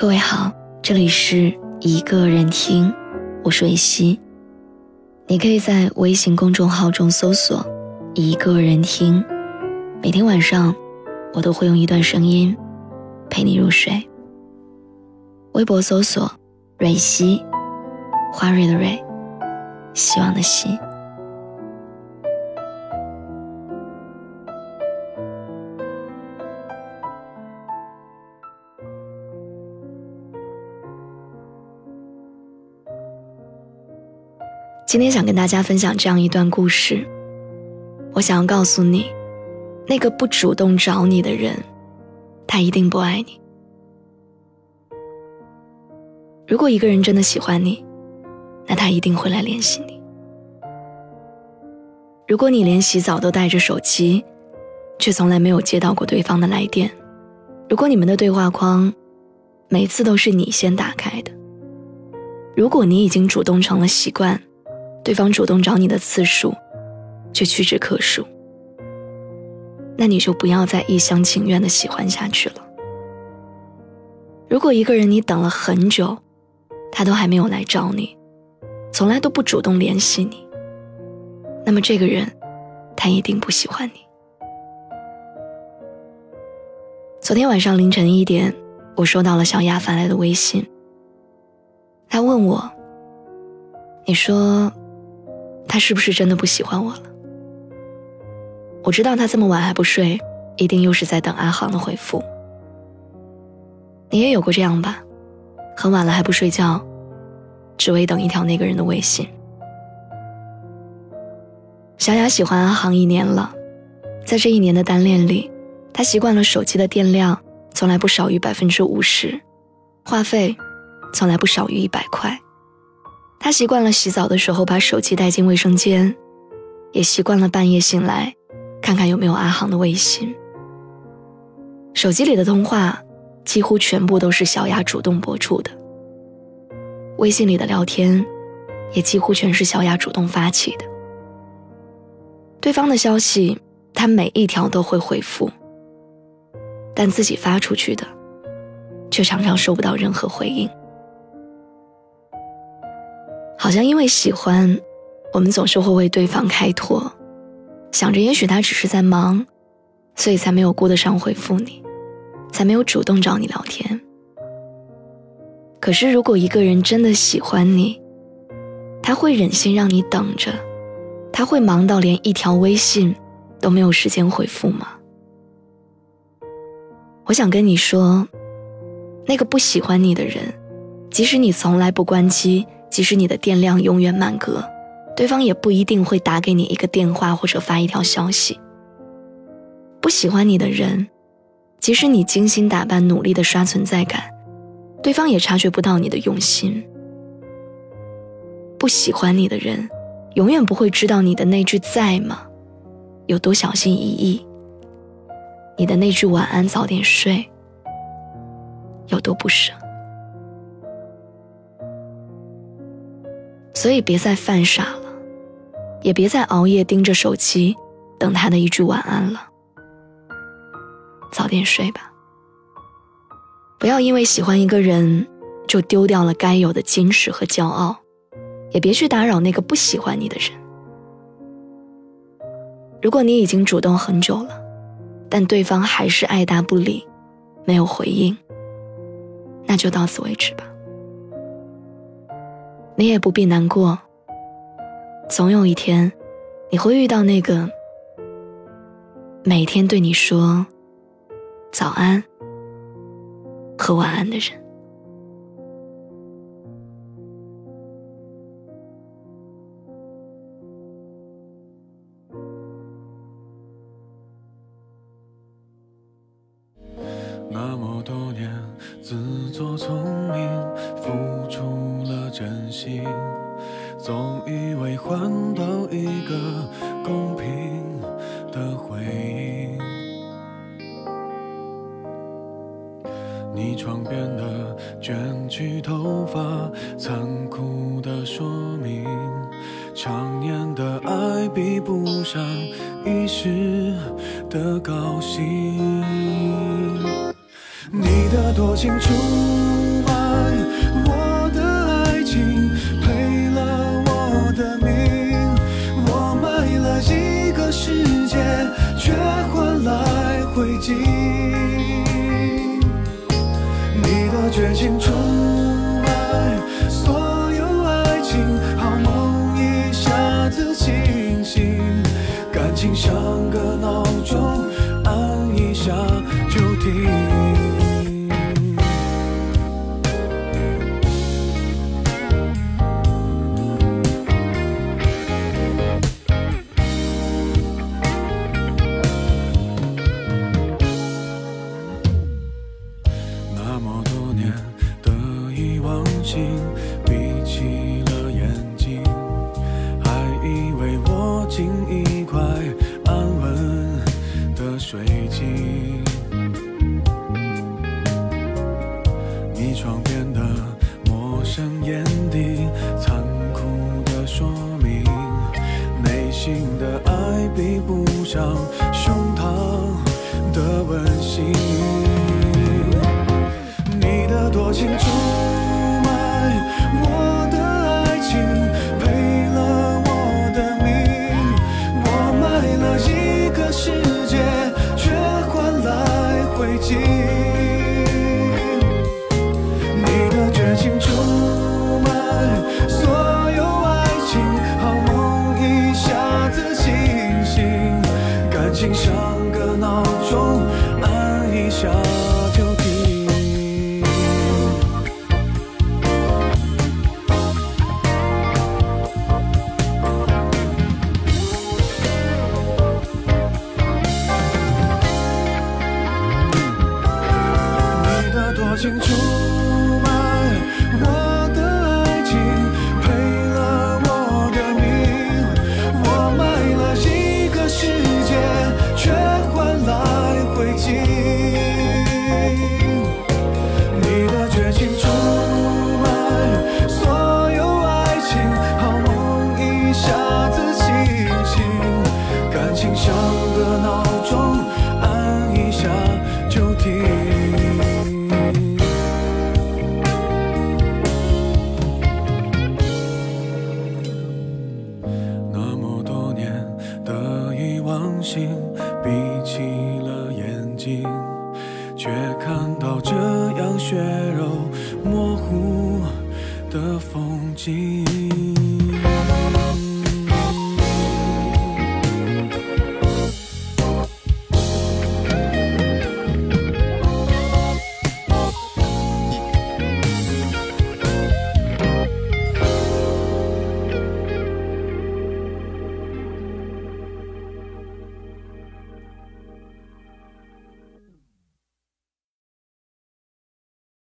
各位好，这里是一个人听，我是维希。你可以在微信公众号中搜索“一个人听”，每天晚上我都会用一段声音陪你入睡。微博搜索“蕊希”，花蕊的蕊，希望的希。今天想跟大家分享这样一段故事。我想要告诉你，那个不主动找你的人，他一定不爱你。如果一个人真的喜欢你，那他一定会来联系你。如果你连洗澡都带着手机，却从来没有接到过对方的来电；如果你们的对话框每次都是你先打开的；如果你已经主动成了习惯。对方主动找你的次数，却屈指可数，那你就不要再一厢情愿的喜欢下去了。如果一个人你等了很久，他都还没有来找你，从来都不主动联系你，那么这个人，他一定不喜欢你。昨天晚上凌晨一点，我收到了小雅发来的微信，她问我：“你说。”他是不是真的不喜欢我了？我知道他这么晚还不睡，一定又是在等阿航的回复。你也有过这样吧？很晚了还不睡觉，只为等一条那个人的微信。小雅喜欢阿航一年了，在这一年的单恋里，她习惯了手机的电量从来不少于百分之五十，话费从来不少于一百块。他习惯了洗澡的时候把手机带进卫生间，也习惯了半夜醒来，看看有没有阿航的微信。手机里的通话几乎全部都是小雅主动拨出的，微信里的聊天也几乎全是小雅主动发起的。对方的消息，他每一条都会回复，但自己发出去的，却常常收不到任何回应。好像因为喜欢，我们总是会为对方开脱，想着也许他只是在忙，所以才没有顾得上回复你，才没有主动找你聊天。可是如果一个人真的喜欢你，他会忍心让你等着，他会忙到连一条微信都没有时间回复吗？我想跟你说，那个不喜欢你的人，即使你从来不关机。即使你的电量永远满格，对方也不一定会打给你一个电话或者发一条消息。不喜欢你的人，即使你精心打扮、努力的刷存在感，对方也察觉不到你的用心。不喜欢你的人，永远不会知道你的那句“在吗”有多小心翼翼，你的那句“晚安，早点睡”有多不舍。所以别再犯傻了，也别再熬夜盯着手机等他的一句晚安了。早点睡吧。不要因为喜欢一个人就丢掉了该有的矜持和骄傲，也别去打扰那个不喜欢你的人。如果你已经主动很久了，但对方还是爱答不理，没有回应，那就到此为止吧。你也不必难过，总有一天，你会遇到那个每天对你说早安和晚安的人。那么多年，自作聪明，付出。真心，总以为换到一个公平的回应。你床边的卷曲头发，残酷的说明，常年的爱比不上一时的高兴。你的多情出。的闹钟按一下就停。水晶你床边的陌生眼底，残酷的说明内心的爱比不上。轨迹清楚。的风景。